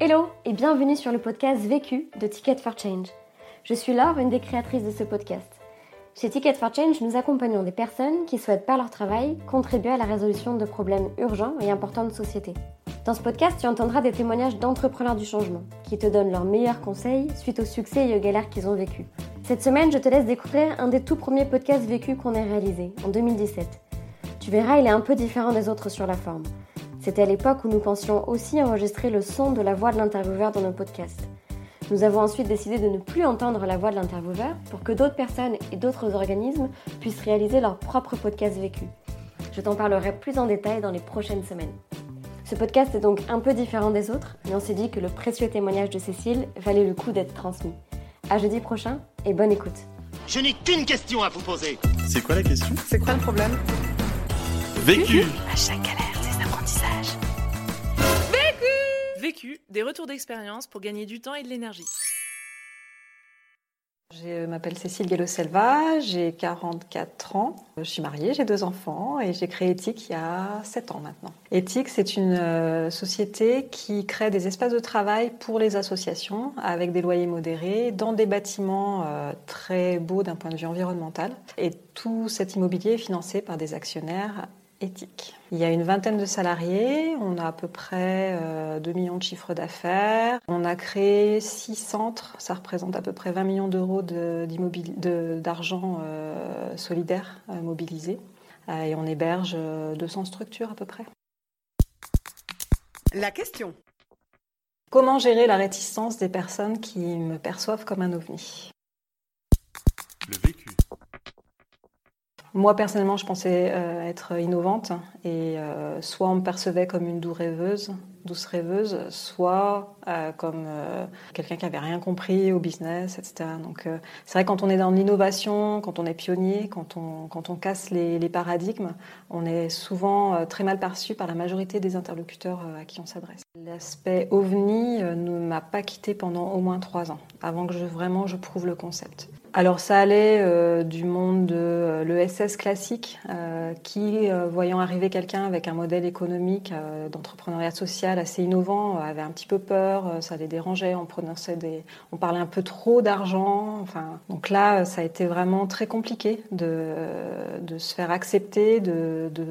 Hello et bienvenue sur le podcast Vécu de Ticket for Change. Je suis Laure, une des créatrices de ce podcast. Chez Ticket for Change, nous accompagnons des personnes qui souhaitent par leur travail contribuer à la résolution de problèmes urgents et importants de société. Dans ce podcast, tu entendras des témoignages d'entrepreneurs du changement qui te donnent leurs meilleurs conseils suite aux succès et aux galères qu'ils ont vécus. Cette semaine, je te laisse découvrir un des tout premiers podcasts vécus qu'on ait réalisé, en 2017. Tu verras, il est un peu différent des autres sur la forme. C'était à l'époque où nous pensions aussi enregistrer le son de la voix de l'intervieweur dans nos podcasts. Nous avons ensuite décidé de ne plus entendre la voix de l'intervieweur pour que d'autres personnes et d'autres organismes puissent réaliser leur propre podcast vécu. Je t'en parlerai plus en détail dans les prochaines semaines. Ce podcast est donc un peu différent des autres, mais on s'est dit que le précieux témoignage de Cécile valait le coup d'être transmis. À jeudi prochain et bonne écoute. Je n'ai qu'une question à vous poser. C'est quoi la question? C'est quoi le problème? Vécu À chaque galère, Des retours d'expérience pour gagner du temps et de l'énergie. Je m'appelle Cécile Gallo-Selva, j'ai 44 ans, je suis mariée, j'ai deux enfants et j'ai créé Ethic il y a 7 ans maintenant. Ethic, c'est une euh, société qui crée des espaces de travail pour les associations avec des loyers modérés dans des bâtiments euh, très beaux d'un point de vue environnemental. Et tout cet immobilier est financé par des actionnaires éthique. Il y a une vingtaine de salariés, on a à peu près 2 millions de chiffres d'affaires. On a créé 6 centres, ça représente à peu près 20 millions d'euros d'argent euh, solidaire euh, mobilisé. Euh, et on héberge 200 structures à peu près. La question. Comment gérer la réticence des personnes qui me perçoivent comme un ovni? Le vécu. Moi, personnellement, je pensais euh, être innovante et euh, soit on me percevait comme une douce rêveuse, douce rêveuse, soit euh, comme quelqu'un qui avait rien compris au business, etc. Donc, c'est vrai quand on est dans l'innovation, quand on est pionnier, quand on, quand on casse les, paradigmes, on est souvent très mal perçu par la majorité des interlocuteurs à qui on s'adresse. L'aspect ovni ne m'a pas quitté pendant au moins trois ans, avant que je, vraiment je prouve le concept. Alors ça allait euh, du monde de euh, l'ESS classique, euh, qui, voyant arriver quelqu'un avec un modèle économique d'entrepreneuriat social assez innovant, avait un petit peu peur, ça les dérangeait, on, prononçait des, on parlait un peu trop d'argent. Enfin, donc là, ça a été vraiment très compliqué de, de se faire accepter, de, de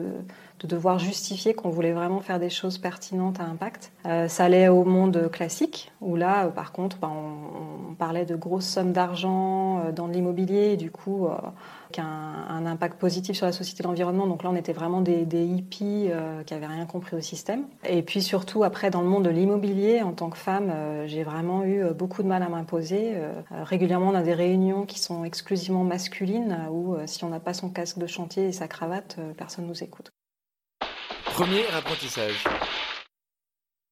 de devoir justifier qu'on voulait vraiment faire des choses pertinentes à impact. Ça allait au monde classique, où là, par contre, ben, on, parlait de grosses sommes d'argent euh, dans l'immobilier, du coup, qu'un un impact positif sur la société et l'environnement. Donc là, on était vraiment des, hippies qui n'avaient rien compris au système. Et puis surtout, après, dans le monde de l'immobilier, en tant que femme, j'ai vraiment eu beaucoup de mal à m'imposer. régulièrement, on a des réunions qui sont exclusivement masculines, où si on n'a pas son casque de chantier et sa cravate, personne ne nous écoute. Premier apprentissage.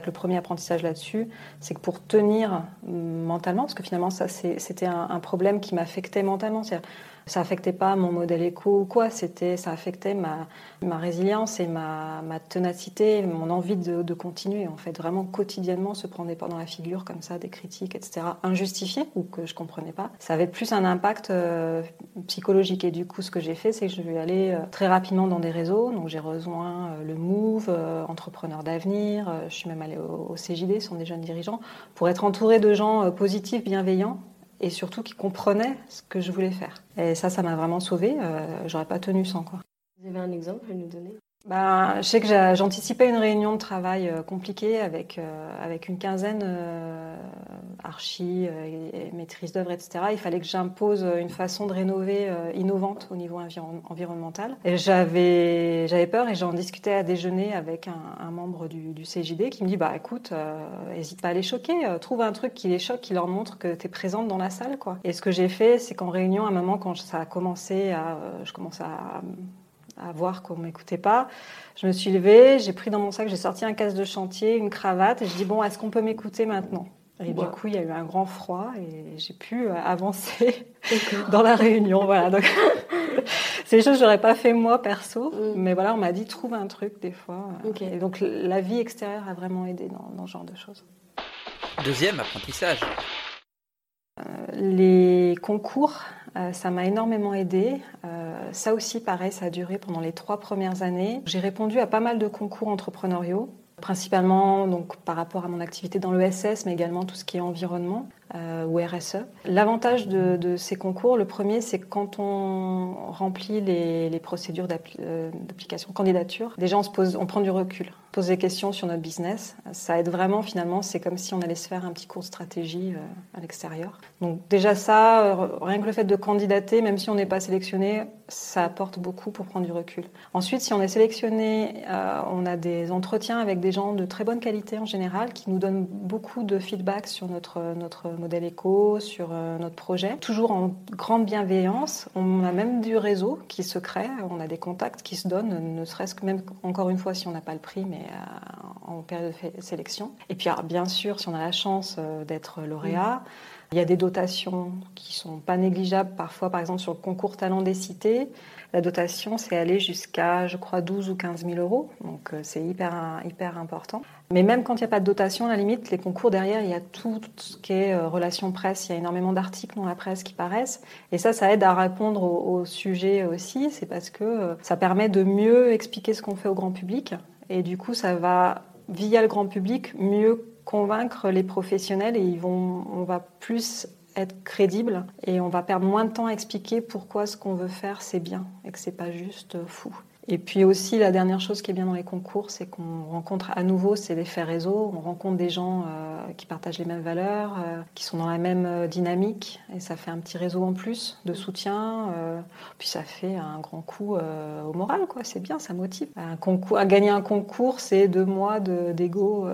Le premier apprentissage là-dessus, c'est que pour tenir mentalement, parce que finalement, ça, c'était un, un, problème qui m'affectait mentalement. Ça affectait pas mon modèle éco ou quoi, c'était, ça affectait ma, résilience et ma, ma ténacité, mon envie de, continuer. En fait, vraiment quotidiennement se prendre des dans la figure comme ça, des critiques, etc., injustifiées ou que je comprenais pas. Ça avait plus un impact euh, psychologique. Et du coup, ce que j'ai fait, c'est que je vais aller euh, très rapidement dans des réseaux. Donc, j'ai rejoint euh, le Move, Entrepreneurs d'avenir. je suis même allée au, au CJD, ce sont des jeunes dirigeants, pour être entourée de gens positifs, bienveillants et surtout qui comprenaient ce que je voulais faire. Et ça, ça m'a vraiment sauvée. Euh, J'aurais pas tenu sans quoi. Vous avez un exemple à nous donner? Ben, je sais que j'anticipais une réunion de travail euh, compliquée avec, euh, avec une quinzaine euh, archi et, maîtrise d'œuvre, etc. Il fallait que j'impose une façon de rénover innovante au niveau environnemental. Et j'avais peur et j'en discutais à déjeuner avec un, membre du, CJD qui me dit bah écoute, n'hésite pas à les choquer, trouve un truc qui les choque, qui leur montre que tu es présente dans la salle. quoi. Et ce que j'ai fait, c'est qu'en réunion, à un moment, quand ça a commencé à. je commençais à voir qu'on m'écoutait pas. Je me suis levée, j'ai pris dans mon sac, j'ai sorti un casque de chantier, une cravate, et je dis bon, est-ce qu'on peut m'écouter maintenant? Et du coup, il y a eu un grand froid et j'ai pu euh, avancer dans la réunion. Voilà. Donc, c'est des choses que j'aurais pas fait moi perso, mm. mais voilà, on m'a dit trouve un truc des fois. Et donc la vie extérieure a vraiment aidé dans, dans ce genre de choses. Deuxième apprentissage. Euh, les concours, euh, ça m'a énormément aidé. Euh, ça aussi, pareil, ça a duré pendant les trois premières années. J'ai répondu à pas mal de concours entrepreneuriaux principalement par rapport à mon activité dans l'ESS, mais également tout ce qui est environnement euh, ou RSE. L'avantage de, ces concours, le premier, c'est que quand on remplit les, procédures euh, d'application candidature, déjà on, se pose, on prend du recul, on pose des questions sur notre business. Ça aide vraiment finalement, c'est comme si on allait se faire un petit cours de stratégie euh, à l'extérieur. Donc déjà ça, euh, rien que le fait de candidater, même si on n'est pas sélectionné, ça apporte beaucoup pour prendre du recul. Ensuite, si on est sélectionné, euh, on a des entretiens avec des gens de très bonne qualité en général qui nous donnent beaucoup de feedback sur notre, notre modèle éco, sur euh, notre projet. Toujours en grande bienveillance. On a même du réseau qui se crée, on a des contacts qui se donnent, ne serait-ce que même encore une fois si on n'a pas le prix, mais euh, en période de sélection. Et puis alors, bien sûr, si on a la chance euh, d'être lauréat, il y a des dotations qui sont pas négligeables parfois, par exemple sur le concours Talent des cités. La dotation, c'est aller jusqu'à, je crois, 12 ou 15 000 euros. Donc, euh, c'est hyper, hyper important. Mais même quand il n'y a pas de dotation, à la limite, les concours derrière, il y a tout ce qui est euh, relations presse. Il y a énormément d'articles dans la presse qui paraissent. Et ça, ça aide à répondre au, au sujet aussi. C'est parce que euh, ça permet de mieux expliquer ce qu'on fait au grand public. Et du coup, ça va, via le grand public, mieux convaincre les professionnels et ils vont, on va plus être crédible et on va perdre moins de temps à expliquer pourquoi ce qu'on veut faire c'est bien et que c'est pas juste euh, fou. Et puis aussi la dernière chose qui est bien dans les concours, c'est qu'on rencontre à nouveau, c'est l'effet réseau. On rencontre des gens euh, qui partagent les mêmes valeurs, euh, qui sont dans la même dynamique, et ça fait un petit réseau en plus de soutien. puis ça fait un grand coup au moral, quoi. C'est bien, ça motive. Un concours, à gagner un concours, c'est deux mois de- d'ego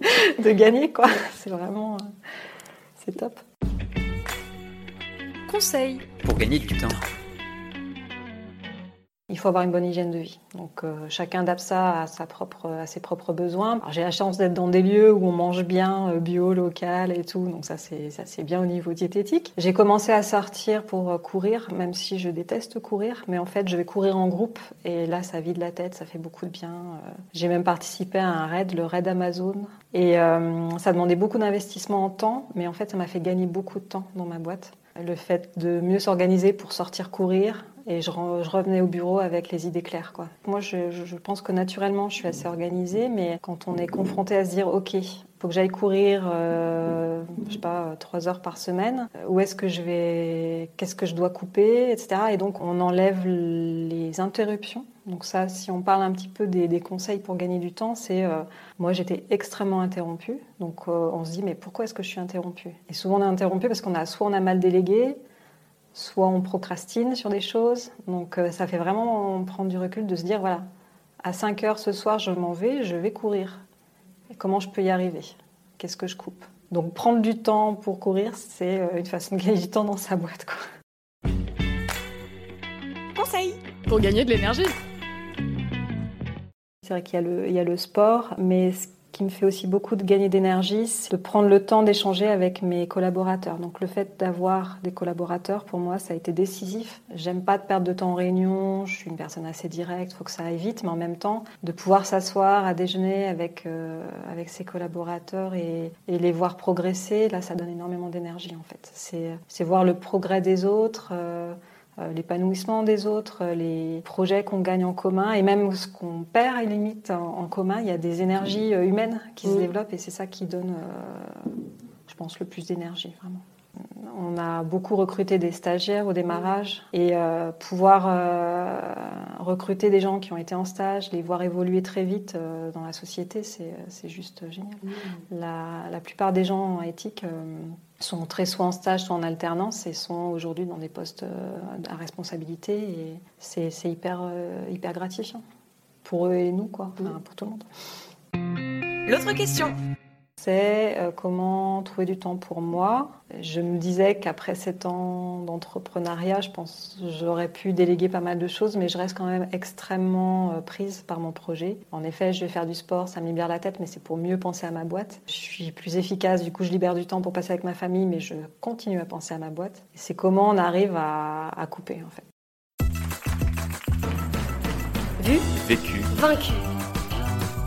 de gagner, quoi. C'est vraiment, c'est top. Conseil Pour gagner du temps. Il faut avoir une bonne hygiène de vie. Donc euh, chacun adapte ça à, sa propre, à ses propres besoins. J'ai la chance d'être dans des lieux où on mange bien, euh, bio, local et tout. Donc ça c'est bien au niveau diététique. J'ai commencé à sortir pour euh, courir, même si je déteste courir. Mais en fait je vais courir en groupe et là ça vide la tête, ça fait beaucoup de bien. J'ai même participé à un raid, le raid Amazon. Et ça demandait beaucoup d'investissement en temps, mais en fait ça m'a fait gagner beaucoup de temps dans ma boîte. Le fait de mieux s'organiser pour sortir courir, et je, revenais au bureau avec les idées claires. Quoi. Moi, je, pense que naturellement, je suis assez organisée, mais quand on est confronté à se dire, OK, faut que j'aille courir, euh, je sais pas, trois heures par semaine, où est-ce que je vais, qu'est-ce que je dois couper, etc. Et donc, on enlève les interruptions. Donc ça, si on parle un petit peu des, des conseils pour gagner du temps, c'est euh, moi j'étais extrêmement interrompue, donc euh, on se dit mais pourquoi est-ce que je suis interrompue? Et souvent on est interrompu parce qu'on a soit on a mal délégué, soit on procrastine sur des choses. Donc euh, ça fait vraiment prendre du recul de se dire voilà, à 5 heures ce soir je m'en vais, je vais courir. Et comment je peux y arriver? Qu'est-ce que je coupe? Donc prendre du temps pour courir, c'est euh, une façon de gagner du temps dans sa boîte. Quoi. Conseil Pour gagner de l'énergie C'est vrai qu'il y, a le- il y a le sport, mais ce me fait aussi beaucoup de gagner d'énergie, c'est de prendre le temps d'échanger avec mes collaborateurs. Donc le fait d'avoir des collaborateurs, pour moi, ça a été décisif. J'aime pas de perdre de temps en réunion, je suis une personne assez directe, il faut que ça aille vite, mais en même temps, de pouvoir s'asseoir à déjeuner avec, euh, avec ses collaborateurs et, les voir progresser, là, ça donne énormément d'énergie en fait. C'est voir le progrès des autres. euh, l'épanouissement des autres, euh, les projets qu'on gagne en commun et même ce qu'on perd la limite en, en commun. Il y a des énergies euh, humaines qui se Mm. développent et c'est ça qui donne, euh, je pense, le plus d'énergie vraiment. On a beaucoup recruté des stagiaires au démarrage et euh, pouvoir euh, recruter des gens qui ont été en stage, les voir évoluer très vite euh, dans la société, c'est c'est juste génial. La, la plupart des gens en éthique euh, sont très soit en stage, soit en alternance et sont aujourd'hui dans des postes euh, à responsabilité et c'est c'est hyper, euh, hyper gratifiant pour eux et nous, quoi, Enfin, pour tout le monde. L'autre question C'est euh, comment trouver du temps pour moi. Je me disais qu'après sept ans d'entrepreneuriat, je pense que j'aurais pu déléguer pas mal de choses, mais je reste quand même extrêmement euh, prise par mon projet. En effet, je vais faire du sport, ça me libère la tête, mais c'est pour mieux penser à ma boîte. Je suis plus efficace, du coup, je libère du temps pour passer avec ma famille, mais je continue à penser à ma boîte. Et C'est comment on arrive à, à couper, en fait. Vu, Vécu. vaincu.